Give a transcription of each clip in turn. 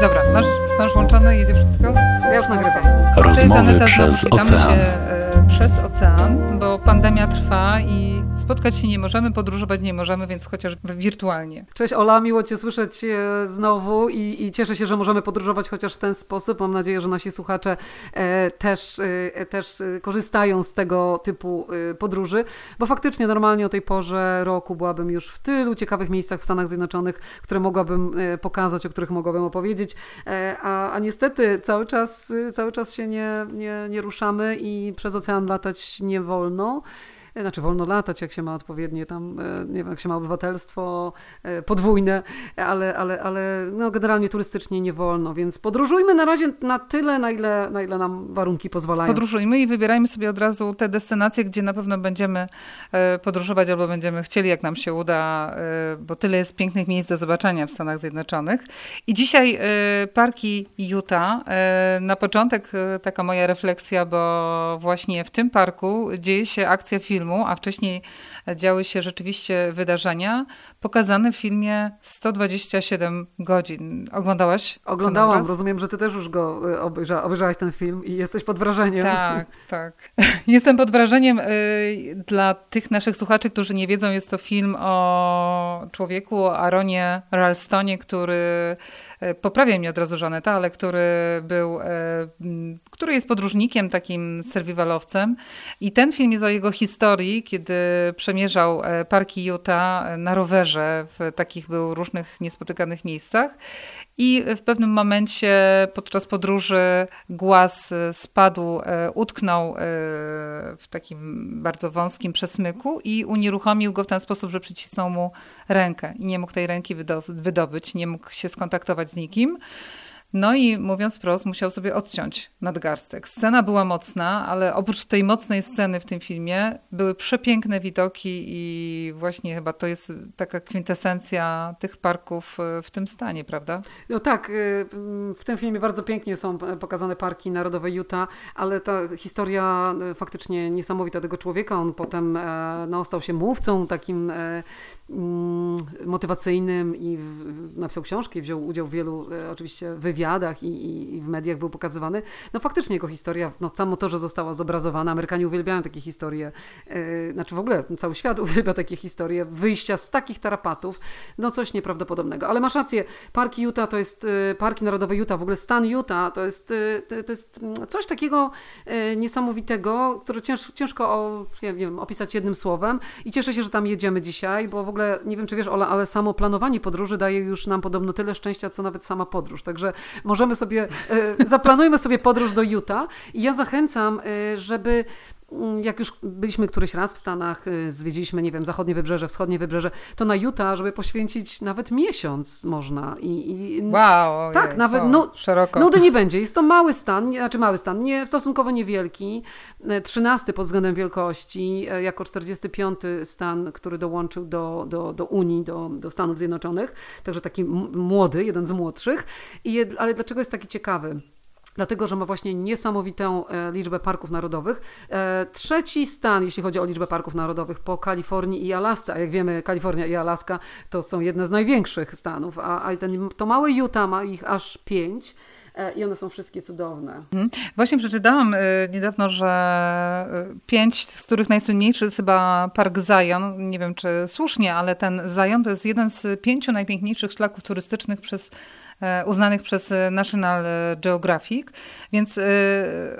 Dobra, masz, masz włączone, jedzie wszystko? Ja już nagrywam. Rozmowy przez ocean. Przez ocean, bo pandemia trwa i spotkać się nie możemy, podróżować nie możemy, więc chociaż wirtualnie. Cześć Ola, miło Cię słyszeć e, znowu i, i cieszę się, że możemy podróżować chociaż w ten sposób. Mam nadzieję, że nasi słuchacze e, też, e, też korzystają z tego typu podróży, bo faktycznie normalnie o tej porze roku byłabym już w tylu ciekawych miejscach w Stanach Zjednoczonych, które mogłabym pokazać, o których mogłabym opowiedzieć, a, a niestety cały czas, cały czas się nie, nie, nie ruszamy i przez ocean latać nie wolno. Znaczy wolno latać, jak się ma odpowiednie tam, e, nie wiem, jak się ma obywatelstwo e, podwójne, ale, ale, ale no generalnie turystycznie nie wolno, więc podróżujmy na razie na tyle, na ile, na ile nam warunki pozwalają. Podróżujmy i wybierajmy sobie od razu te destynacje, gdzie na pewno będziemy e, podróżować albo będziemy chcieli, jak nam się uda, bo tyle jest pięknych miejsc do zobaczenia w Stanach Zjednoczonych. I dzisiaj parki Utah. Na początek taka moja refleksja, bo właśnie w tym parku dzieje się akcja filmu filmu, a wcześniej działy się rzeczywiście wydarzenia, pokazane w filmie 127 godzin. Oglądałaś? Oglądałam, rozumiem, że ty też już go y, obejrza, obejrzałaś ten film i jesteś pod wrażeniem. Tak, tak. Jestem pod wrażeniem. Y, dla tych naszych słuchaczy, którzy nie wiedzą, jest to film o człowieku, o Aaronie Ralstonie, który y, poprawia mnie od razu Żaneta, ale który był, który jest podróżnikiem, takim survivalowcem i ten film jest o jego historii, kiedy przemierzał parki Utah na rowerze w takich był różnych niespotykanych miejscach. I w pewnym momencie podczas podróży głaz spadł, e, utknął e, w takim bardzo wąskim przesmyku i unieruchomił go w ten sposób, że przycisnął mu rękę i nie mógł tej ręki wydobyć, nie mógł się skontaktować z nikim. No i mówiąc wprost, musiał sobie odciąć nadgarstek. Scena była mocna, ale oprócz tej mocnej sceny w tym filmie były przepiękne widoki i właśnie chyba to jest taka kwintesencja tych parków e, w tym stanie, prawda? No tak, y, w tym filmie bardzo pięknie są pokazane parki narodowe Utah, ale ta historia y, faktycznie niesamowita tego człowieka. On potem e, no, stał się mówcą takim e, mm, motywacyjnym i napisał książkę i wziął udział w wielu oczywiście wywiadach wywiadach i, i, i, w mediach był pokazywany, no faktycznie jego historia no, samo to, że została zobrazowana, Amerykanie uwielbiają takie historie, yy, znaczy w ogóle cały świat uwielbia takie historie, wyjścia z takich tarapatów, no coś nieprawdopodobnego. Ale masz rację, parki Utah to jest, yy, parki narodowe Utah, w ogóle stan Utah to jest, yy, to jest mm, coś takiego niesamowitego, które cięż, ciężko o, wiem, opisać jednym słowem i cieszę się, że tam jedziemy dzisiaj, bo w ogóle nie wiem, czy wiesz, Ola, ale samo planowanie podróży daje już nam podobno tyle szczęścia, co nawet sama podróż. Także możemy sobie, e, zaplanujmy sobie podróż do Utah. I ja zachęcam, e, żeby jak już byliśmy któryś raz w Stanach, y, zwiedziliśmy, nie wiem, zachodnie wybrzeże, wschodnie wybrzeże, to na Utah, żeby poświęcić nawet miesiąc można. I, i wow, tak, nawet wow, no, szeroko. nudy nie będzie. Jest to mały stan, znaczy mały stan, nie, stosunkowo niewielki, e, trzynasty pod względem wielkości, e, jako 45 stan, który dołączył do, do, do Unii, do, do Stanów Zjednoczonych, także taki młody, jeden z młodszych. I, ale dlaczego jest taki ciekawy? Dlatego że ma właśnie niesamowitą e, liczbę parków narodowych. E, trzeci stan, jeśli chodzi o liczbę parków narodowych po Kalifornii i Alasce, a jak wiemy, Kalifornia i Alaska to są jedne z największych stanów, a, a ten, to małe Utah ma ich aż pięć e, i one są wszystkie cudowne. Mhm. Właśnie przeczytałam niedawno, że pięć, z których najsłynniejszy jest chyba Park Zion. Nie wiem, czy słusznie, ale ten Zion to jest jeden z pięciu najpiękniejszych szlaków turystycznych przez uznanych przez e, National Geographic. Więc e,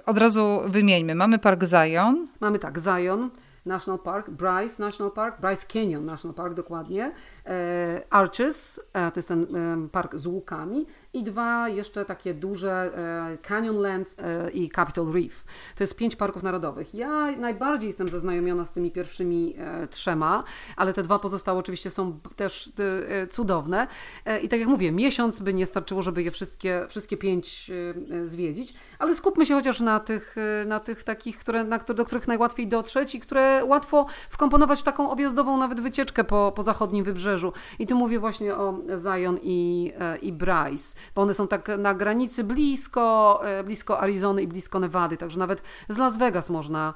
od razu wymieńmy. Mamy Park Zion. Mamy tak, Zion. National Park, Bryce National Park, Bryce Canyon National Park dokładnie, Arches, to jest ten park z łukami i dwa jeszcze takie duże e, Canyonlands e, i Capitol Reef. To jest pięć parków narodowych. Ja najbardziej jestem zaznajomiona z tymi pierwszymi e, trzema, ale te dwa pozostałe oczywiście są też cudowne. I tak jak mówię, miesiąc by nie starczyło, żeby je wszystkie, wszystkie pięć zwiedzić, ale skupmy się chociaż na tych, na tych takich, które, na, do których najłatwiej dotrzeć i które łatwo wkomponować w taką objazdową nawet wycieczkę po, po zachodnim wybrzeżu. I tu mówię właśnie o Zion i, i Bryce bo one są tak na granicy blisko, e, blisko Arizony i blisko Nevady, także nawet z Las Vegas można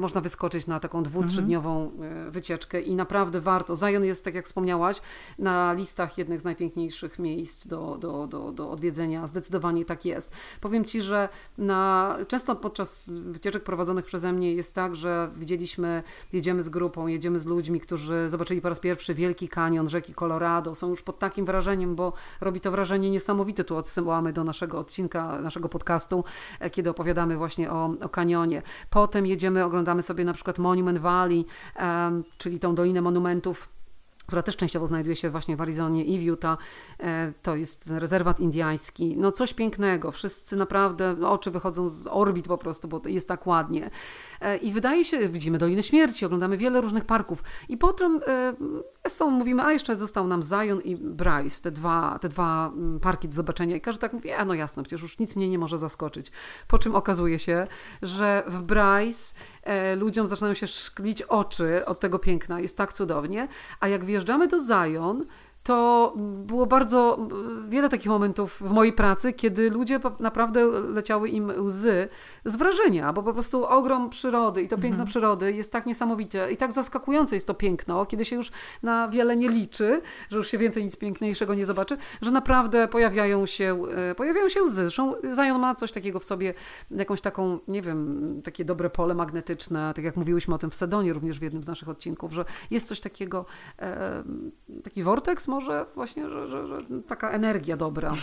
można wyskoczyć na taką dwu, trzydniową wycieczkę i naprawdę warto. Zion jest, tak jak wspomniałaś, na listach jednych z najpiękniejszych miejsc do, do, do, do odwiedzenia. Zdecydowanie tak jest. Powiem Ci, że na, często podczas wycieczek prowadzonych przeze mnie jest tak, że widzieliśmy, jedziemy z grupą, jedziemy z ludźmi, którzy zobaczyli po raz pierwszy Wielki Kanion rzeki Colorado, są już pod takim wrażeniem, bo robi to wrażenie niesamowite. Tu odsyłamy do naszego odcinka, naszego podcastu, e, kiedy opowiadamy właśnie o, o kanionie. Potem jedziemy, oglądamy sobie na przykład Monument Valley, czyli tą Dolinę Monumentów która też częściowo znajduje się właśnie w Arizonie i w Utah. E, to jest rezerwat indyjski. No coś pięknego. Wszyscy naprawdę, oczy wychodzą z orbit po prostu, bo jest tak ładnie. E, I wydaje się, widzimy Dolinę Śmierci, oglądamy wiele różnych parków. I potem e, są, mówimy, a jeszcze został nam Zion i Bryce, te dwa, te dwa mm, parki do zobaczenia. I każdy tak mówi, a no jasne, przecież już nic mnie nie może zaskoczyć. Po czym okazuje się, że w Bryce ludziom zaczynają się szklić oczy od tego piękna. Jest tak cudownie. A jak wjeżdżamy do Zion, to było bardzo wiele takich momentów w mojej pracy, kiedy ludzie naprawdę leciały im łzy z wrażenia, bo po prostu ogrom przyrody i to piękno mhm. przyrody jest tak niesamowite i tak zaskakujące jest to piękno, kiedy się już na wiele nie liczy, że już się więcej nic piękniejszego nie zobaczy, że naprawdę pojawiają się, e, pojawiają się łzy. Zresztą Zion ma coś takiego w sobie, jakąś taką, nie wiem, takie dobre pole magnetyczne, tak jak mówiłyśmy o tym w Sedonie również w jednym z naszych odcinków, że jest coś takiego, e, taki vortex może właśnie, że, że, że taka energia dobra.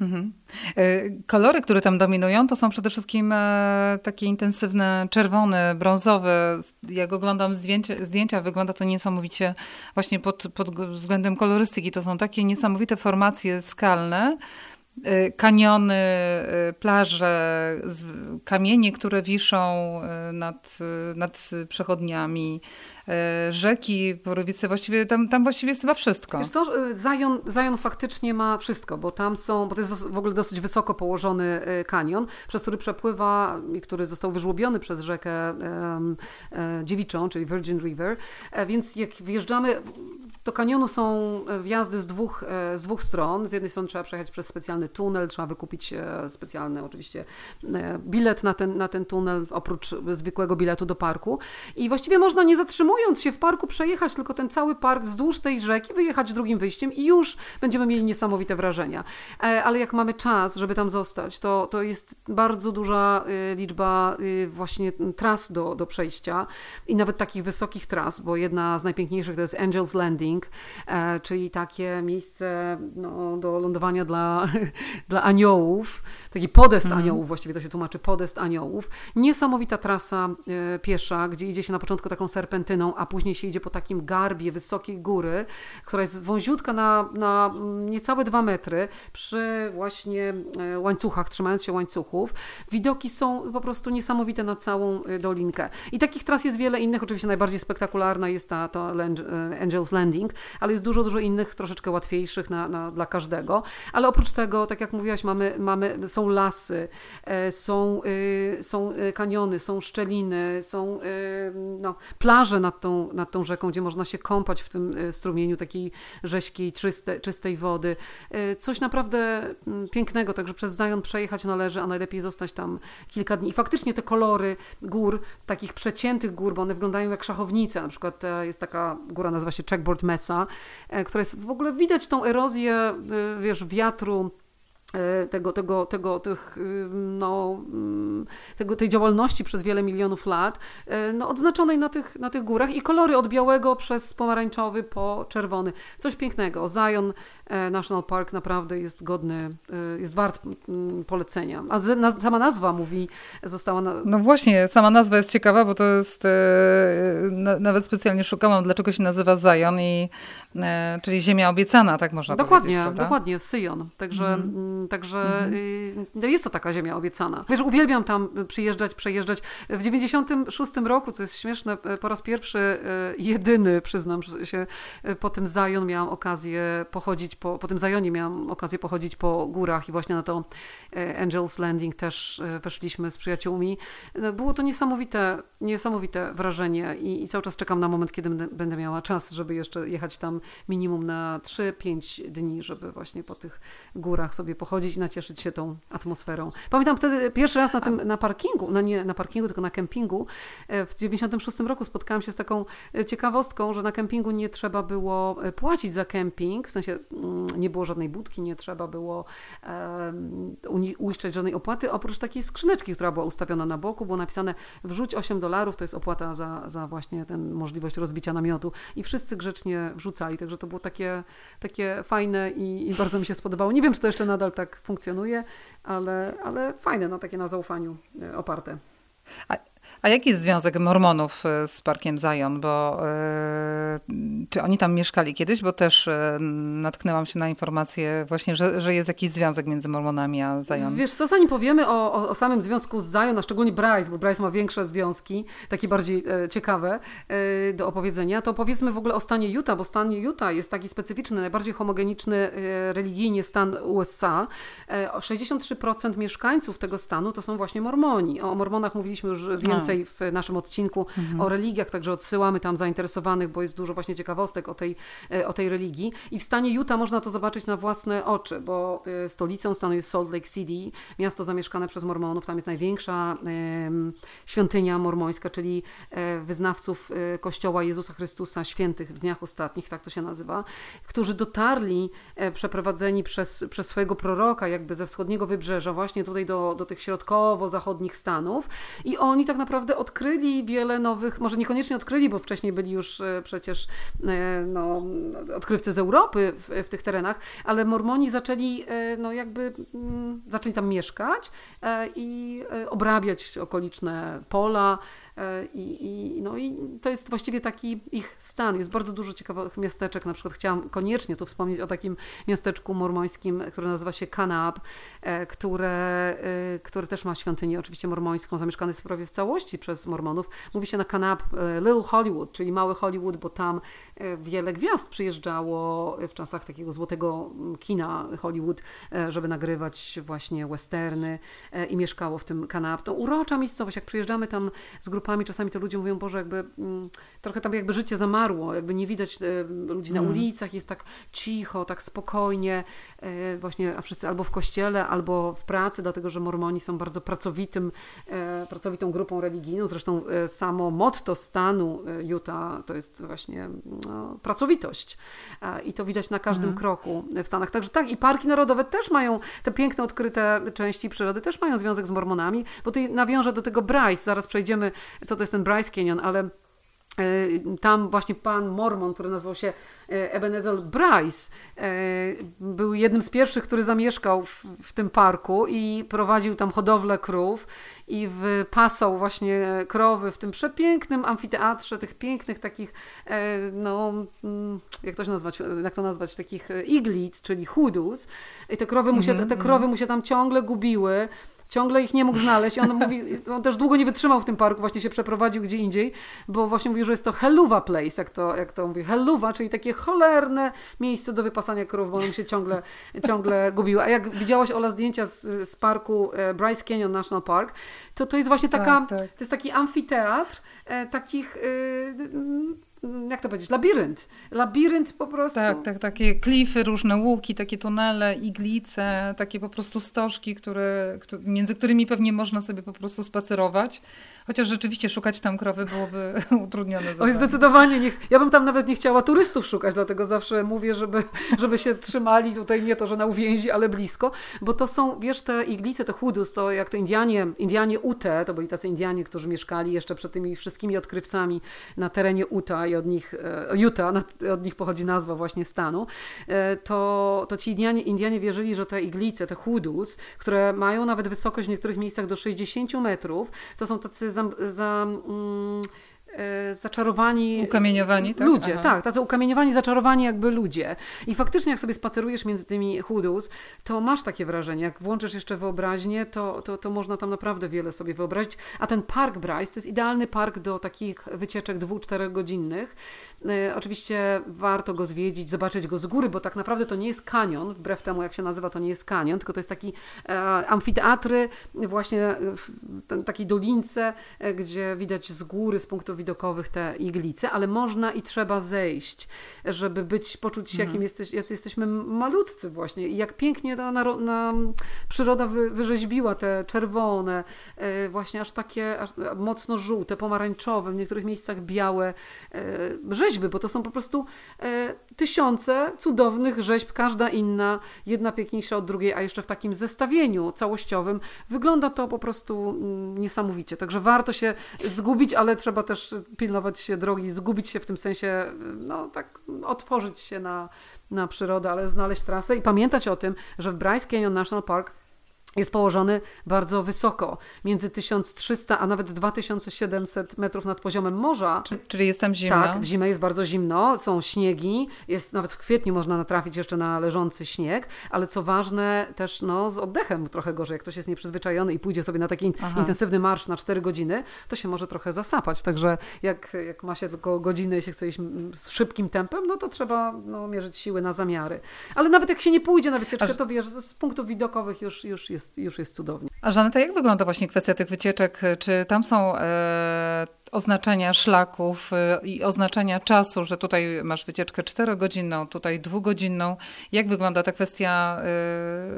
Mhm. E, kolory, które tam dominują, to są przede wszystkim e, takie intensywne, czerwone, brązowe. Jak oglądam zdjęcia, zdjęcia wygląda to niesamowicie właśnie pod, pod względem kolorystyki. To są takie niesamowite formacje skalne, e, kaniony, plaże, kamienie, które wiszą nad, nad przechodniami. E, rzeki, Borowice, właściwie tam, tam właściwie jest chyba wszystko. Wiesz co, Zion, Zion faktycznie ma wszystko, bo tam są, bo to jest w ogóle dosyć wysoko położony e, kanion, przez który przepływa i który został wyżłobiony przez rzekę um, dziewiczą, czyli Virgin River, więc jak wjeżdżamy do kanionu są wjazdy z dwóch, z dwóch stron. Z jednej strony trzeba przejechać przez specjalny tunel, trzeba wykupić specjalny oczywiście bilet na ten, na ten tunel, oprócz zwykłego biletu do parku. I właściwie można nie zatrzymując się w parku, przejechać tylko ten cały park wzdłuż tej rzeki, wyjechać drugim wyjściem i już będziemy mieli niesamowite wrażenia. E, ale jak mamy czas, żeby tam zostać, to, to jest bardzo duża liczba właśnie tras do, do przejścia i nawet takich wysokich tras, bo jedna z najpiękniejszych to jest Angel's Landing, e, czyli takie miejsce no, do lądowania dla, dla aniołów, taki podest mm. aniołów, właściwie to się tłumaczy, podest aniołów. Niesamowita trasa e, piesza, gdzie idzie się na początku taką serpentyną, a później się idzie po takim garbie wysokiej góry, która jest wąziutka na, na niecałe dwa metry, przy właśnie e, łańcuchach, trzymając się łańcuchów. Widoki są po prostu niesamowite na całą dolinkę. I takich tras jest wiele innych, oczywiście najbardziej spektakularna jest ta, ta Angel's Landing, ale jest dużo, dużo innych, troszeczkę łatwiejszych na, na, dla każdego. Ale oprócz tego, tak jak mówiłaś, mamy, mamy, są lasy, są, są kaniony, są szczeliny, są no, plaże nad tą, nad tą rzeką, gdzie można się kąpać w tym e, strumieniu takiej rzeźkiej, czyste, czystej wody. E, coś naprawdę mm, pięknego, także przez Zion przejechać należy, a najlepiej zostać tam kilka dni. I faktycznie te kolory gór, takich przeciętych gór, bo one wyglądają jak szachownice, na przykład e, jest taka góra, nazywa się Checkboard Mesa, która jest w ogóle widać tą erozję, wiesz, wiatru, E, tego, tego, tego, tych, y, no, mm, tego, tej działalności przez wiele milionów lat, e, no, odznaczonej na tych, na tych górach i kolory od białego przez pomarańczowy po czerwony. Coś pięknego. Zion e, National Park naprawdę jest godny, jest wart mm, polecenia. A sama nazwa mówi, została... Na... No właśnie, sama nazwa jest ciekawa, bo to jest, nawet specjalnie szukałam, dlaczego się nazywa Zion i E, czyli ziemia obiecana, tak można dokładnie, powiedzieć. Dokładnie, dokładnie, Syjon. Także, mm. także mm. jest to taka ziemia obiecana. Wiesz, uwielbiam tam przyjeżdżać, przejeżdżać. W 96 roku, co jest śmieszne, po raz pierwszy, jedyny, przyznam się, po tym Zion miałam okazję pochodzić, po, po tym Zionie miałam okazję pochodzić po górach i właśnie na to Angel's Landing też weszliśmy z przyjaciółmi. No, było to niesamowite, niesamowite wrażenie i, i cały czas czekam na moment, kiedy będę miała czas, żeby jeszcze jechać tam minimum na 3-5 dni, żeby właśnie po tych górach sobie pochodzić i nacieszyć się tą atmosferą. Pamiętam wtedy pierwszy raz na tym, na parkingu, no nie na parkingu, tylko na kempingu, e, w 96 roku spotkałam się z taką e, ciekawostką, że na kempingu nie trzeba było płacić za kemping, w sensie mm, nie było żadnej budki, nie trzeba było um, uiszczać żadnej opłaty, oprócz takiej skrzyneczki, która była ustawiona na boku, było napisane wrzuć 8 dolarów, to jest opłata za, za właśnie ten możliwość rozbicia namiotu. I wszyscy grzecznie wrzucali, także to było takie, takie fajne i, i bardzo mi się spodobało. Nie wiem, czy to jeszcze nadal tak funkcjonuje, ale, ale fajne, no takie na zaufaniu e, oparte. A, a jaki jest związek Mormonów e, z Parkiem Zion? Bo yy, czy oni tam mieszkali kiedyś? Bo też yy, natknęłam się na informację właśnie, że, że jest jakiś związek między Mormonami a Zion. Wiesz co, zanim powiemy o, o, o samym związku z Zion, a szczególnie Bryce, bo Bryce ma większe związki, takie bardziej e, ciekawe e, do opowiedzenia, to powiedzmy w ogóle o stanie Utah, bo stan Utah jest taki specyficzny, najbardziej homogeniczny e, religijnie stan USA. 63% mieszkańców tego stanu to są właśnie Mormoni. O Mormonach mówiliśmy już więcej więcej w naszym odcinku mhm. o religiach, także odsyłamy tam zainteresowanych, bo jest dużo właśnie ciekawostek o tej, e, o tej religii. I w stanie Utah można to zobaczyć na własne oczy, bo e, stolicą stanu jest Salt Lake City, miasto zamieszkane przez Mormonów. Tam jest największa świątynia mormońska, czyli e, wyznawców Kościoła Jezusa Chrystusa Świętych w dniach ostatnich, tak to się nazywa, którzy dotarli, przeprowadzeni przez, przez swojego proroka, jakby ze wschodniego wybrzeża, właśnie tutaj do, do tych środkowo-zachodnich Stanów. I oni tak naprawdę naprawdę odkryli wiele nowych, może niekoniecznie odkryli, bo wcześniej byli już e, przecież e, no, odkrywcy z Europy w, w tych terenach, ale Mormoni zaczęli, e, no jakby, mm, zaczęli tam mieszkać i obrabiać okoliczne pola, E, I, i, no i to jest właściwie taki ich stan. Jest bardzo dużo ciekawych miasteczek. Na przykład chciałam koniecznie tu wspomnieć o takim miasteczku mormońskim, które nazywa się Kanab, e, które, e, które też ma świątynię oczywiście mormońską, zamieszkane jest prawie w całości przez mormonów. Mówi się na Kanab Little Hollywood, czyli Mały Hollywood, bo tam wiele gwiazd przyjeżdżało w czasach takiego złotego kina Hollywood, żeby nagrywać właśnie westerny i mieszkało w tym Kanab. To urocza miejscowość, jak przyjeżdżamy tam z grupą grupami, czasami to ludzie mówią, Boże, jakby mm, trochę tam jakby życie zamarło, jakby nie widać e, ludzi na mm. ulicach, jest tak cicho, tak spokojnie, e, właśnie, a wszyscy albo w kościele, albo w pracy, dlatego, że mormoni są bardzo pracowitym, e, pracowitą grupą religijną, zresztą samo motto stanu Utah to jest właśnie no, pracowitość i to widać na każdym mm. kroku w Stanach. Także tak, i parki narodowe też mają, te piękne, odkryte części przyrody też mają związek z mormonami, bo tutaj nawiążę do tego Bryce, zaraz przejdziemy co to jest ten Bryce Canyon, ale e, tam właśnie pan Mormon, który nazywał się e, Ebenezer Bryce, e, był jednym z pierwszych, który zamieszkał w, w, tym parku i prowadził tam hodowlę krów i wypasał właśnie krowy w tym przepięknym amfiteatrze, tych pięknych takich, no, mm, jak to nazwać, jak to nazwać, takich iglic, czyli hudus. I te krowy, mu się, te mhm, krowy mu się tam ciągle gubiły ciągle ich nie mógł znaleźć. On mówi, on też długo nie wytrzymał w tym parku, właśnie się przeprowadził gdzie indziej, bo właśnie mówił, że jest to helluva place, jak to, jak to mówi. Helluva, czyli takie cholerne miejsce do wypasania krów, bo on się ciągle, ciągle gubił. A jak widziałaś Ola zdjęcia z, z parku e, Bryce Canyon National Park, to to jest właśnie taka, tak, tak. to jest taki amfiteatr e, takich e, jak to powiedzieć, labirynt. Labirynt po prostu. Tak, tak, takie klify, różne łuki, takie tunele, iglice, takie po prostu stożki, które, między którymi pewnie można sobie po prostu spacerować. Chociaż rzeczywiście szukać tam krowy byłoby utrudnione. Oj, zdecydowanie. Nie, ja bym tam nawet nie chciała turystów szukać, dlatego zawsze mówię, żeby, żeby się trzymali tutaj nie to, że na uwięzi, ale blisko, bo to są, wiesz, te iglice, te hudus, to jak to Indianie, Indianie Ute, to byli tacy Indianie, którzy mieszkali jeszcze przed tymi wszystkimi odkrywcami na terenie Utah i od nich, e, Utah, od nich pochodzi nazwa właśnie stanu, e, to, to ci Indianie, Indianie wierzyli, że te iglice, te hudus, które mają nawet wysokość w niektórych miejscach do 60 metrów, to są tacy za, za mm, E, zaczarowani ukamieniowani tak? ludzie, Aha. tak, tacy ukamieniowani, zaczarowani jakby ludzie. I faktycznie jak sobie spacerujesz między tymi hudus, to masz takie wrażenie, jak włączysz jeszcze wyobraźnię, to, to, to można tam naprawdę wiele sobie wyobrazić. A ten park Bryce to jest idealny park do takich wycieczek dwu, czterech godzinnych. E, oczywiście warto go zwiedzić, zobaczyć go z góry, bo tak naprawdę to nie jest kanion, wbrew temu jak się nazywa, to nie jest kanion, tylko to jest taki e, amfiteatry właśnie w takiej dolince, gdzie widać z góry, z punktu widokowych te iglice, ale można i trzeba zejść, żeby być, poczuć się, mhm. jakim jesteś, jacy jesteśmy malutcy właśnie. I jak pięknie ta na, na przyroda wy, wyrzeźbiła te czerwone, e, właśnie aż takie aż mocno żółte, pomarańczowe, w niektórych miejscach białe e, rzeźby, bo to są po prostu e, tysiące cudownych rzeźb, każda inna, jedna piękniejsza od drugiej, a jeszcze w takim zestawieniu całościowym wygląda to po prostu mm, niesamowicie. Także warto się zgubić, ale trzeba też pilnować się drogi, zgubić się w tym sensie, no tak otworzyć się na, na przyrodę, ale znaleźć trasę i pamiętać o tym, że w Bryce Canyon National Park jest położony bardzo wysoko, między 1300 a nawet 2700 metrów nad poziomem morza. Czyli jest tam zimno? Tak, w zimę jest bardzo zimno, są śniegi, jest nawet w kwietniu można natrafić jeszcze na leżący śnieg, ale co ważne też no, z oddechem trochę gorzej, jak ktoś jest nieprzyzwyczajony i pójdzie sobie na taki Aha. intensywny marsz na 4 godziny, to się może trochę zasapać, także jak, jak ma się tylko godziny i się chce iść z szybkim tempem, no to trzeba no, mierzyć siły na zamiary. Ale nawet jak się nie pójdzie na wycieczkę, to wiesz, z punktów widokowych już, już jest jest, już jest cudownie. A Żaneta, jak wygląda właśnie kwestia tych wycieczek? Czy tam są e, oznaczenia szlaków y, i oznaczenia czasu, że tutaj masz wycieczkę czterogodzinną, tutaj dwugodzinną. Jak wygląda ta kwestia,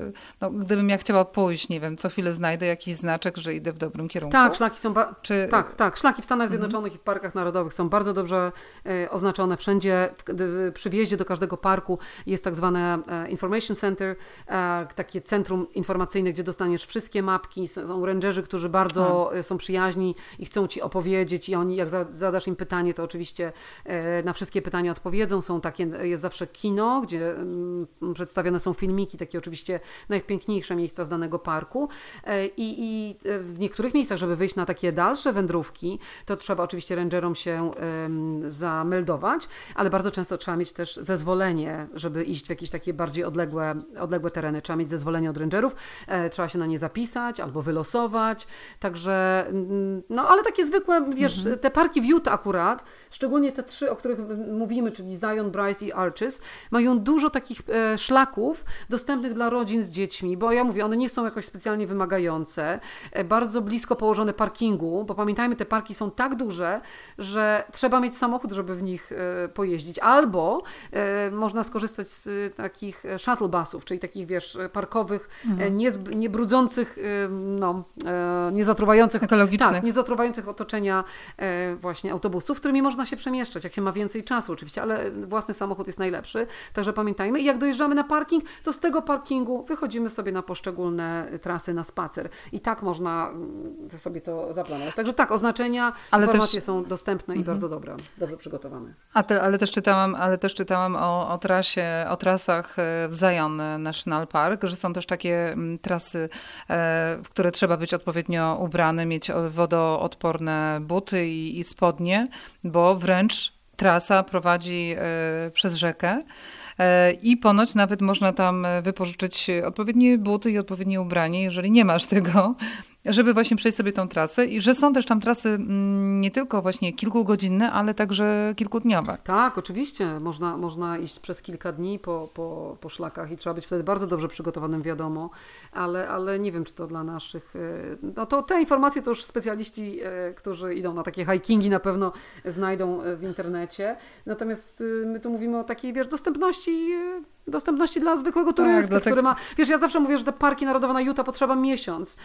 y, no, gdybym ja chciała pójść, nie wiem, co chwilę znajdę jakiś znaczek, że idę w dobrym kierunku? Tak, szlaki są, Czy... tak, tak, szlaki w Stanach mhm. Zjednoczonych mhm. i w parkach narodowych są bardzo dobrze y, oznaczone. Wszędzie przy wjeździe do każdego parku jest tak zwane e, information center, e, takie centrum informacyjne, gdzie dostaniesz wszystkie mapki, są rangerzy, którzy bardzo hmm. są przyjaźni i chcą ci opowiedzieć i oni, jak zadasz im pytanie, to oczywiście e, na wszystkie pytania odpowiedzą. Są takie, jest zawsze kino, gdzie mm, przedstawione są filmiki, takie oczywiście najpiękniejsze miejsca z danego parku e, i, i e, w niektórych miejscach, żeby wyjść na takie dalsze wędrówki, to trzeba oczywiście rangerom się zameldować, ale bardzo często trzeba mieć też zezwolenie, żeby iść w jakieś takie bardziej odległe, odległe tereny. Trzeba mieć zezwolenie od rangerów, trzeba się na nie zapisać albo wylosować, także mm, no ale takie zwykłe, wiesz, wiesz, mhm. te parki w Utah akurat, szczególnie te trzy, o których mówimy, czyli Zion, Bryce i Arches, mają dużo takich e, szlaków dostępnych dla rodzin z dziećmi, bo ja mówię, one nie są jakoś specjalnie wymagające, e, bardzo blisko położone parkingu, bo pamiętajmy, te parki są tak duże, że trzeba mieć samochód, żeby w nich e, pojeździć, albo e, można skorzystać z e, takich shuttle busów, czyli takich, wiesz, parkowych, mhm. nie, nie no, nie zatruwających, ekologicznych. Tak, nie zatruwających otoczenia E, właśnie autobusów, którymi można się przemieszczać, jak się ma więcej czasu oczywiście, ale własny samochód jest najlepszy, także pamiętajmy. I jak dojeżdżamy na parking, to z tego parkingu wychodzimy sobie na poszczególne trasy na spacer. I tak można mm, sobie to zaplanować. Także tak, oznaczenia, ale informacje też... są dostępne i mhm. bardzo dobre, dobrze przygotowane. A te, ale też czytałam, ale też czytałam o, o trasie, o trasach e, w Zion National Park, że są też takie mm, trasy, e, w które trzeba być odpowiednio ubrany, mieć wodoodporne buty, buty i, i spodnie, bo wręcz trasa prowadzi e, przez rzekę. E, I ponoć nawet można tam wypożyczyć odpowiednie buty i odpowiednie ubranie, jeżeli nie masz tego, żeby właśnie przejść sobie tą trasę i że są też tam trasy mm, nie tylko właśnie kilkugodzinne, ale także kilkudniowe. Tak, oczywiście. Można, można iść przez kilka dni po, po, po szlakach i trzeba być wtedy bardzo dobrze przygotowanym, wiadomo, ale, ale nie wiem, czy to dla naszych... E, no to te informacje to już specjaliści, e, którzy idą na takie hikingi na pewno znajdą e, w internecie. Natomiast my tu mówimy o takiej, wiesz, dostępności dostępności dla zwykłego turysty, tak, który ma... Wiesz, ja zawsze mówię, że te parki narodowe na Utah potrzeba miesiąc.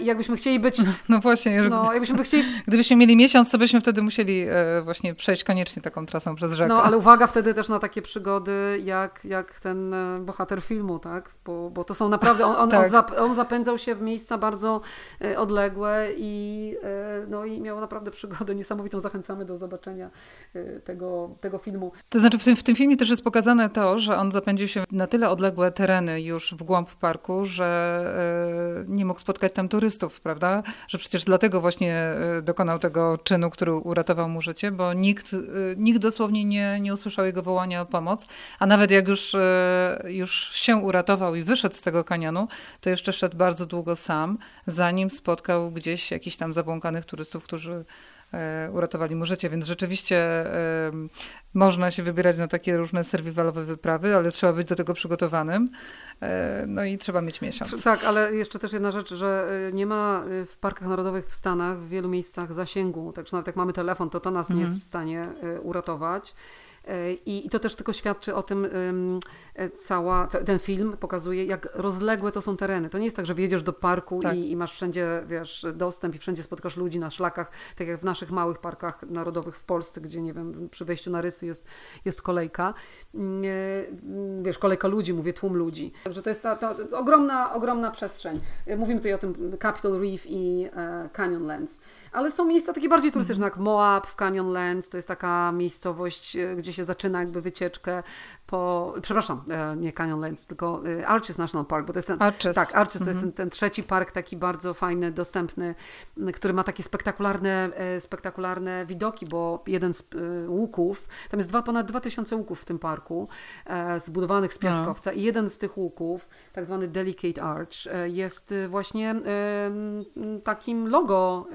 I jakby jakbyśmy chcieli być... No właśnie, no, jakbyśmy chcieli... gdybyśmy mieli miesiąc, to byśmy wtedy musieli e, właśnie przejść koniecznie taką trasą przez rzekę. No, ale uwaga wtedy też na takie przygody, jak, jak ten e, bohater filmu, tak? Bo, bo to są naprawdę... On, on, tak. on, zap, on zapędzał się w miejsca bardzo e, odległe i, no, i miał naprawdę przygodę niesamowitą. Zachęcamy do zobaczenia tego, tego filmu. To znaczy w tym, w tym filmie też jest pokazane to, że on zapędził się na tyle odległe tereny już w głąb parku, że nie mógł spotkać tam turystów prawda? Że przecież dlatego właśnie y, dokonał tego czynu, który uratował mu życie, bo nikt, y, nikt dosłownie nie, nie usłyszał jego wołania o pomoc, a nawet jak już, już się uratował i wyszedł z tego kanionu, to jeszcze szedł bardzo długo sam, zanim spotkał gdzieś jakichś tam zabłąkanych turystów, którzy uratowali mu życie, więc rzeczywiście można się wybierać na takie różne survivalowe wyprawy, ale trzeba być do tego przygotowanym. No i trzeba mieć miesiąc. Tak, ale jeszcze też jedna rzecz, że nie ma w parkach narodowych w Stanach w wielu miejscach zasięgu, także nawet jak mamy telefon, to to nas nie jest mhm. w stanie uratować. E, I, to też tylko świadczy o tym, e, cała, ten film pokazuje, jak rozległe to są tereny. To nie jest tak, że wjedziesz do parku tak. i, i, masz wszędzie wiesz, dostęp i wszędzie spotkasz ludzi na szlakach, tak jak w naszych małych parkach narodowych w Polsce, gdzie nie wiem, przy wejściu na rysy jest, jest kolejka. Mm, e, wiesz, kolejka ludzi, mówię tłum ludzi. Także to jest ta, ta ogromna, ogromna przestrzeń. Mówimy tutaj o tym Capitol Reef i Canyonlands. Ale są miejsca takie bardziej turystyczne, jak Moab w Canyonlands, to jest taka miejscowość, gdzie gdzie się zaczyna jakby wycieczkę po, przepraszam, e, nie Canyonlands, tylko e, Arches National Park, bo to jest ten, Arches. tak, Arches to jest mhm. ten, ten, trzeci park taki bardzo fajny, dostępny, który ma takie spektakularne, e, spektakularne widoki, bo jeden z łuków, tam jest dwa, ponad 2000 łuków w tym parku, zbudowanych z no. piaskowca no. i jeden z tych łuków, tak zwany Delicate Arch, jest właśnie takim logo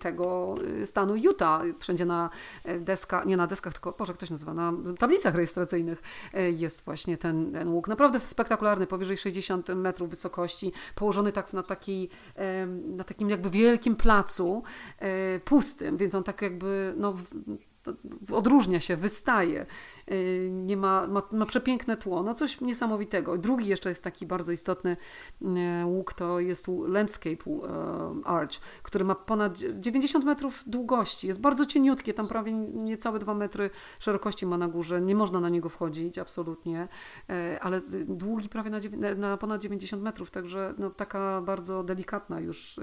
tego e, stanu Utah. Wszędzie na e, deskach, nie na deskach, tylko, Boże, ktoś nazywa, na tablicach rejestracyjnych jest właśnie ten, ten łuk. Naprawdę spektakularny, powyżej 60 metrów wysokości, położony tak na, taki, na takim jakby wielkim placu pustym, więc on tak jakby no, odróżnia się, wystaje, y, nie ma, ma, ma, przepiękne tło, no coś niesamowitego. Drugi jeszcze jest taki bardzo istotny y, łuk, to jest Landscape y, Arch, który ma ponad 90 metrów długości, jest bardzo cieniutkie, tam prawie niecałe 2 metry szerokości ma na górze, nie można na niego wchodzić absolutnie, ale długi prawie na, na ponad 90 metrów, także no, taka bardzo delikatna już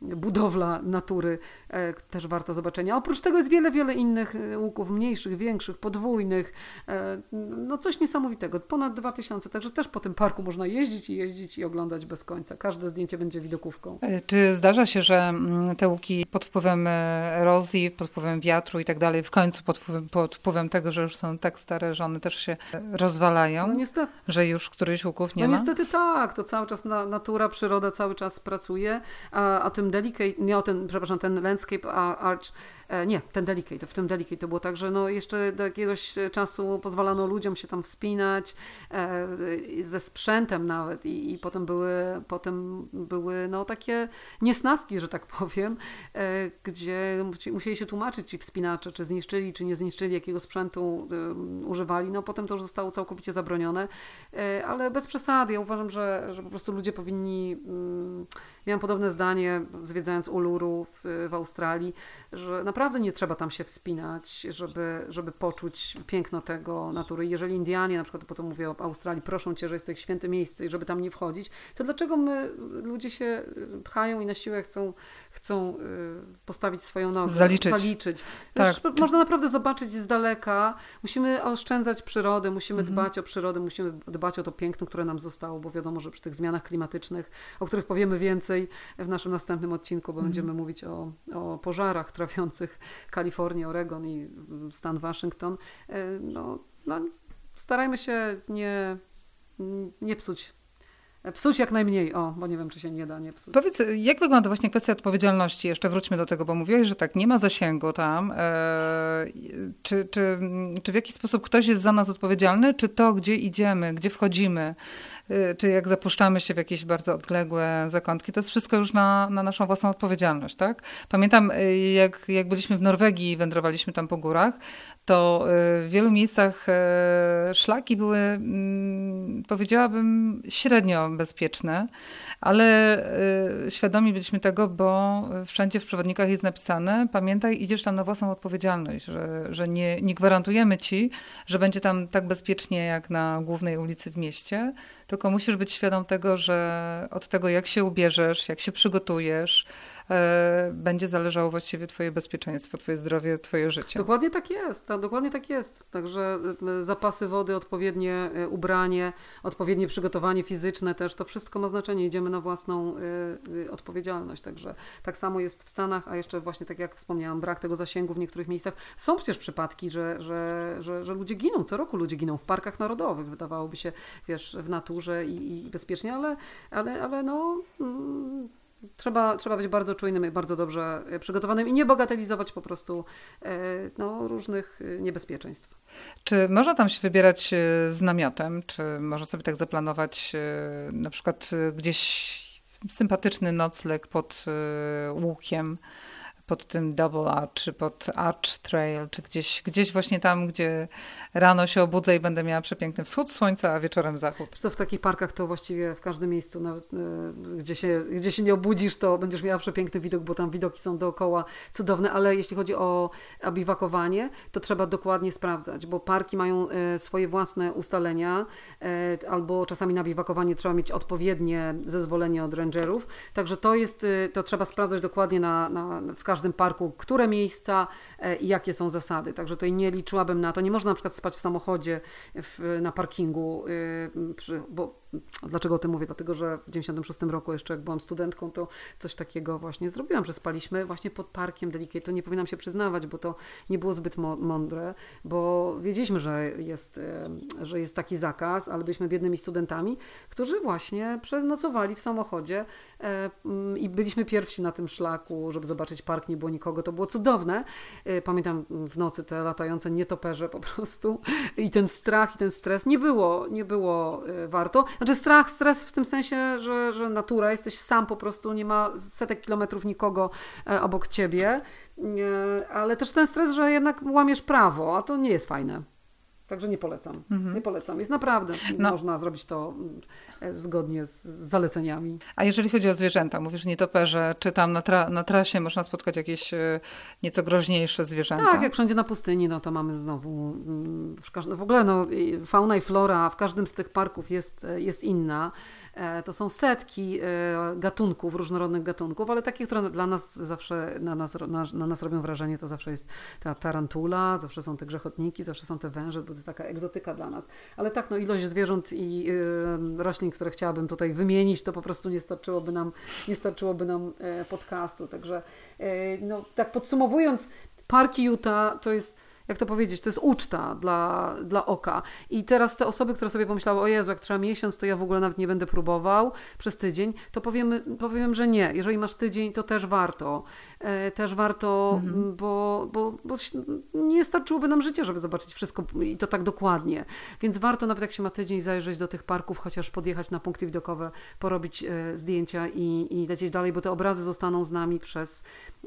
budowla natury e, też warto zobaczenia. Oprócz tego jest wiele, wiele innych e, łuków, mniejszych, większych, podwójnych. E, no coś niesamowitego. Ponad 2000, także też po tym parku można jeździć i jeździć i oglądać bez końca. Każde zdjęcie będzie widokówką. Czy zdarza się, że mm, te łuki pod wpływem erozji, pod wpływem wiatru i tak dalej, w końcu pod wpływem, pod wpływem tego, że już są tak stare, że one też się rozwalają? No niestety. Że już któryś łuków nie no ma? No niestety tak. To cały czas na, natura, przyroda cały czas pracuje, a, a tym Delicate, nie o ten, przepraszam, ten Landscape Arch E, nie, ten Delicate, w tym Delicate to było tak, że no jeszcze do jakiegoś czasu pozwalano ludziom się tam wspinać e, ze sprzętem nawet i, i potem były, potem były no takie niesnaski, że tak powiem, e, gdzie musieli się tłumaczyć ci wspinacze, czy zniszczyli, czy nie zniszczyli, jakiego sprzętu używali. No potem to już zostało całkowicie zabronione, ale bez przesady. Ja uważam, że, że po prostu ludzie powinni mm, Miałam podobne zdanie, zwiedzając Uluru w, w Australii, że naprawdę nie trzeba tam się wspinać, żeby, żeby poczuć piękno tego natury. Jeżeli Indianie, na przykład potem mówię o Australii, proszą cię, że jest to ich święte miejsce i żeby tam nie wchodzić, to dlaczego my, ludzie się pchają i na siłę chcą, chcą y, postawić swoją nogę, zaliczyć. zaliczyć. Tak. Można naprawdę zobaczyć z daleka. Musimy oszczędzać przyrodę, musimy mhm. dbać o przyrodę, musimy dbać o to piękno, które nam zostało, bo wiadomo, że przy tych zmianach klimatycznych, o których powiemy więcej, w naszym następnym odcinku, bo mm. będziemy mówić o, o pożarach trawiących Kalifornię, Oregon i stan Waszyngton. E, no, no, starajmy się nie, nie psuć Psuć jak najmniej, o, bo nie wiem, czy się nie da nie psuć. Powiedz, jak wygląda właśnie kwestia odpowiedzialności? Jeszcze wróćmy do tego, bo mówiłeś, że tak, nie ma zasięgu tam. E, czy, czy, czy w jaki sposób ktoś jest za nas odpowiedzialny? Czy to, gdzie idziemy, gdzie wchodzimy, czy jak zapuszczamy się w jakieś bardzo odległe zakątki, to jest wszystko już na, na naszą własną odpowiedzialność, tak? Pamiętam, y, jak, jak byliśmy w Norwegii i wędrowaliśmy tam po górach, to y, w wielu miejscach szlaki były, mm, powiedziałabym, średnio bezpieczne, ale świadomi byliśmy tego, bo wszędzie w przewodnikach jest napisane, pamiętaj, idziesz tam na własną odpowiedzialność, że, że nie, nie gwarantujemy ci, że będzie tam tak bezpiecznie jak na głównej ulicy w mieście, tylko musisz być świadom tego, że od tego, jak się ubierzesz, jak się przygotujesz, będzie zależało właściwie Twoje bezpieczeństwo, Twoje zdrowie, Twoje życie. Dokładnie tak jest, tak, dokładnie tak jest. Także e, zapasy wody, odpowiednie e, ubranie, odpowiednie przygotowanie fizyczne też, to wszystko ma znaczenie. Idziemy na własną odpowiedzialność. Także tak samo jest w Stanach, a jeszcze właśnie tak jak wspomniałam, brak tego zasięgu w niektórych miejscach. Są przecież przypadki, że, że, że, że ludzie giną, co roku ludzie giną w parkach narodowych, wydawałoby się, wiesz, w naturze i, i bezpiecznie, ale, ale, ale no... Mm, trzeba, trzeba być bardzo czujnym i bardzo dobrze przygotowanym i nie bagatelizować po prostu no, różnych niebezpieczeństw. Czy można tam się wybierać z namiotem? Czy można sobie tak zaplanować na przykład gdzieś sympatyczny nocleg pod łukiem? Pod tym Double Arch, czy pod Arch Trail, czy gdzieś, gdzieś właśnie tam, gdzie rano się obudzę i będę miała przepiękny wschód słońca, a wieczorem zachód. Co w takich parkach to właściwie w każdym miejscu, nawet, e, gdzie, się, gdzie się nie obudzisz, to będziesz miała przepiękny widok, bo tam widoki są dookoła cudowne, ale jeśli chodzi o biwakowanie, to trzeba dokładnie sprawdzać, bo parki mają e, swoje własne ustalenia, e, albo czasami na biwakowanie trzeba mieć odpowiednie zezwolenie od rangerów, także to jest, to trzeba sprawdzać dokładnie na, na, w każdym każdym parku, które miejsca e, i jakie są zasady. Także tutaj nie liczyłabym na to. Nie można na przykład spać w samochodzie w, na parkingu, y, bo Dlaczego o tym mówię? Dlatego, że w 96 roku jeszcze jak byłam studentką, to coś takiego właśnie zrobiłam, że spaliśmy właśnie pod parkiem Delicate. To nie powinnam się przyznawać, bo to nie było zbyt mądre, bo wiedzieliśmy, że jest, że jest taki zakaz, ale byliśmy biednymi studentami, którzy właśnie przenocowali w samochodzie e, mm, i byliśmy pierwsi na tym szlaku, żeby zobaczyć park, nie było nikogo. To było cudowne. E, pamiętam w nocy te latające nietoperze po prostu i ten strach i ten stres. Nie było, nie było e, warto. Znaczy strach, stres w tym sensie, że, że natura, jesteś sam po prostu, nie ma setek kilometrów nikogo e, obok ciebie, e, ale też ten stres, że jednak łamiesz prawo, a to nie jest fajne. Także nie polecam. Mhm. Nie polecam. Jest naprawdę, no. można zrobić to mm, e, zgodnie z zaleceniami. A jeżeli chodzi o zwierzęta, mówisz nietoperze, czy tam na, tra na trasie można spotkać jakieś e, nieco groźniejsze zwierzęta? Tak, jak wszędzie na pustyni, no to mamy znowu, mm, w, w ogóle no, fauna i flora w każdym z tych parków jest, e, jest inna. To są setki gatunków, różnorodnych gatunków, ale takie, które dla nas zawsze, na nas, na, na, nas robią wrażenie, to zawsze jest ta tarantula, zawsze są te grzechotniki, zawsze są te węże, jest taka egzotyka dla nas. Ale tak, no ilość zwierząt i roślin, które chciałabym tutaj wymienić, to po prostu nie starczyłoby nam, nie starczyłoby nam podcastu. Także y, no, tak podsumowując, parki Utah to jest jak to powiedzieć, to jest uczta dla, dla oka. I teraz te osoby, które sobie pomyślały, o Jezu, jak trzeba miesiąc, to ja w ogóle nawet nie będę próbował przez tydzień, to powiemy, powiem, że nie. Jeżeli masz tydzień, to też warto. E, też warto, mhm. bo, bo, bo nie starczyłoby nam życia, żeby zobaczyć wszystko i to tak dokładnie. Więc warto nawet jak się ma tydzień zajrzeć do tych parków, chociaż podjechać na punkty widokowe, porobić e, zdjęcia i, i lecieć dalej, bo te obrazy zostaną z nami przez,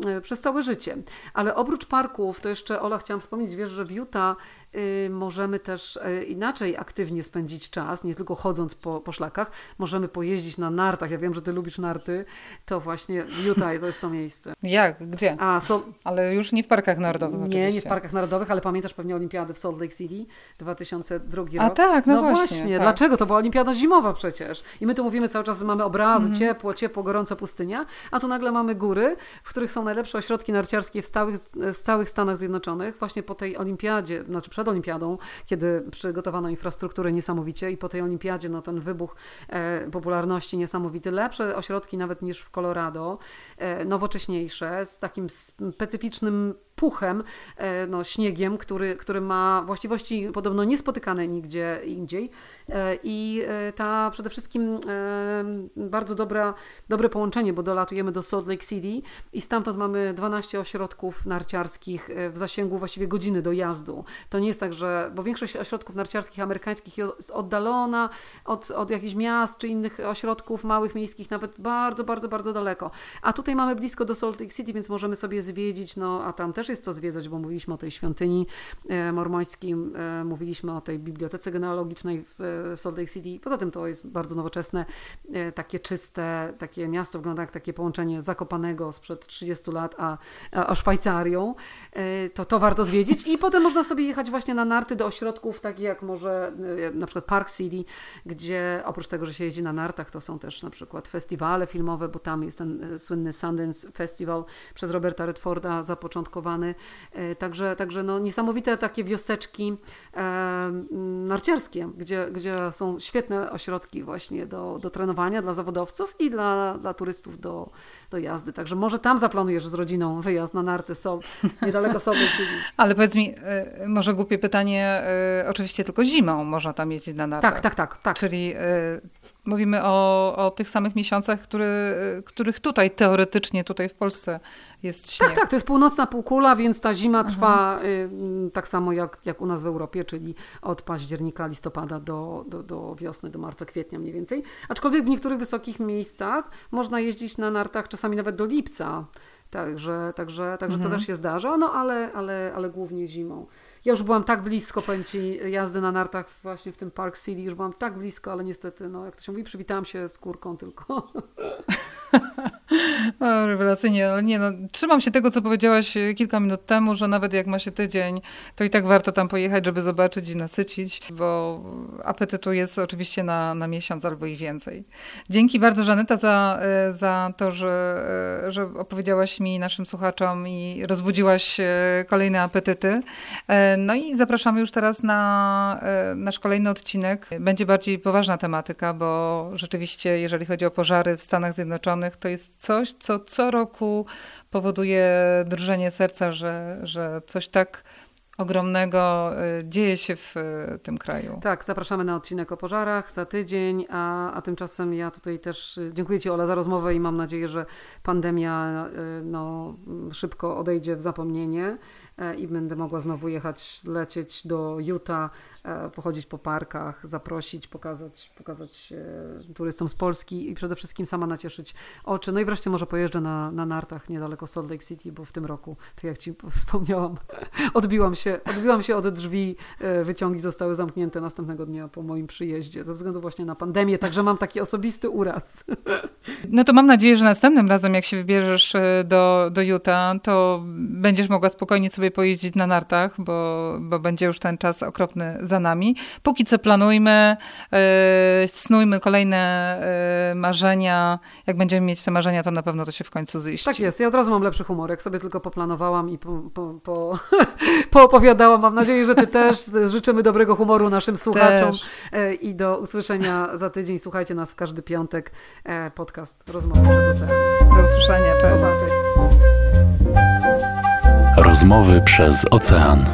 e, przez całe życie. Ale oprócz parków, to jeszcze Ola chciałam wspomnieć, wiesz, że w Utah y, możemy też y, inaczej aktywnie spędzić czas, nie tylko chodząc po, po szlakach, możemy pojeździć na nartach. Ja wiem, że ty lubisz narty, to właśnie Utah to jest to miejsce. Jak? Gdzie? A, so... Ale już nie w parkach narodowych Nie, oczywiście. nie w parkach narodowych, ale pamiętasz pewnie olimpiady w Salt Lake City 2002 rok? A tak, no, no właśnie. właśnie. Tak. Dlaczego? To była olimpiada zimowa przecież. I my tu mówimy cały czas, że mamy obrazy, mm. ciepło, ciepło, gorąca pustynia, a tu nagle mamy góry, w których są najlepsze ośrodki narciarskie w, stałych, w całych Stanach Zjednoczonych, właśnie po tej olimpiadzie, znaczy przed olimpiadą, kiedy przygotowano infrastrukturę niesamowicie i po tej olimpiadzie no, ten wybuch e, popularności niesamowity. Lepsze ośrodki nawet niż w Colorado, e, nowocześniejsze, z takim specyficznym puchem, e, no, śniegiem, który, który ma właściwości podobno niespotykane nigdzie indziej. E, I e, ta przede wszystkim bardzo dobra, dobre połączenie, bo dolatujemy do Salt Lake City i stamtąd mamy 12 ośrodków narciarskich w zasięgu właściwie godziny dojazdu. To nie jest tak, że, bo większość ośrodków narciarskich amerykańskich jest oddalona od, od jakichś miast czy innych ośrodków małych, miejskich, nawet bardzo, bardzo, bardzo daleko. A tutaj mamy blisko do Salt Lake City, więc możemy sobie zwiedzić, no a tam też jest co zwiedzać, bo mówiliśmy o tej świątyni e, mormońskiej, e, mówiliśmy o tej bibliotece genealogicznej w Salt Lake City. Poza tym to jest bardzo nowoczesne, e, takie czyste, takie miasto wygląda jak takie połączenie Zakopanego sprzed 30 lat, a, a Szwajcarią. To to warto zwiedzić i potem można sobie jechać właśnie na narty do ośrodków takich jak może na przykład Park City, gdzie oprócz tego, że się jeździ na nartach, to są też na przykład festiwale filmowe, bo tam jest ten słynny Sundance Festival przez Roberta Redforda zapoczątkowany E, także, także no, niesamowite takie wioseczki e, narciarskie, gdzie, gdzie są świetne ośrodki właśnie do, do trenowania dla zawodowców i dla, dla turystów do, do jazdy. Także może tam zaplanujesz z rodziną wyjazd na narty Sol, niedaleko City. Ale powiedz mi, e, może głupie pytanie, oczywiście tylko zimą można tam jeździć na nartach. Tak, tak, tak. tak. Czyli Mówimy o, o tych samych miesiącach, który, których tutaj teoretycznie, tutaj w Polsce jest śnieg. Tak, tak, to jest północna półkula, więc ta zima trwa y, tak samo jak, jak u nas w Europie, czyli od października, listopada do, do, do wiosny, do marca, kwietnia mniej więcej. Aczkolwiek w niektórych wysokich miejscach można jeździć na nartach czasami nawet do lipca. Także, także, także to też się zdarza, no ale, ale, ale głównie zimą. Ja już byłam tak blisko, powiem Ci, jazdy na nartach właśnie w tym Park City, już byłam tak blisko, ale niestety, no jak to się mówi, przywitałam się z kurką tylko. O, rewelacyjnie. Nie, no, trzymam się tego, co powiedziałaś kilka minut temu, że nawet jak ma się tydzień, to i tak warto tam pojechać, żeby zobaczyć i nasycić, bo apetytu jest oczywiście na, na miesiąc albo i więcej. Dzięki bardzo, Żaneta, za, e, za to, że, e, że opowiedziałaś mi, naszym słuchaczom i rozbudziłaś e, kolejne apetyty. No i zapraszamy już teraz na nasz kolejny odcinek. Będzie bardziej poważna tematyka, bo rzeczywiście, jeżeli chodzi o pożary w Stanach Zjednoczonych, to jest coś, co co roku powoduje drżenie serca, że, że coś tak ogromnego y, dzieje się w y, tym kraju. Tak, zapraszamy na odcinek o pożarach za tydzień, a, a tymczasem ja tutaj też y, dziękuję Ci Ola za rozmowę i mam nadzieję, że pandemia no, szybko odejdzie w zapomnienie i będę mogła znowu jechać, lecieć do Utah, e, pochodzić po parkach, zaprosić, pokazać, pokazać e, turystom z Polski i przede wszystkim sama nacieszyć oczy. No i wreszcie może pojeżdżę na, na nartach niedaleko Salt Lake City, bo w tym roku, tak jak Ci wspomniałam, odbiłam się, odbiłam się od drzwi, wyciągi zostały zamknięte następnego dnia po moim przyjeździe ze względu właśnie na pandemię, także mam taki osobisty uraz. No to mam nadzieję, że następnym razem, jak się wybierzesz do, do Utah, to będziesz mogła spokojnie sobie pojeździć na nartach, bo, bo będzie już ten czas okropny za nami. Póki co planujmy, yy, snujmy kolejne yy, marzenia. Jak będziemy mieć te marzenia, to na pewno to się w końcu ziści. Tak jest. Ja od razu mam lepszy humor. Jak sobie tylko poplanowałam i po, po, po, poopowiadałam, mam nadzieję, że ty też. Życzymy dobrego humoru naszym słuchaczom też. i do usłyszenia za tydzień. Słuchajcie nas w każdy piątek. Podcast Rozmowy przez Ocean. Do usłyszenia. Cześć. Rozmowy przez ocean.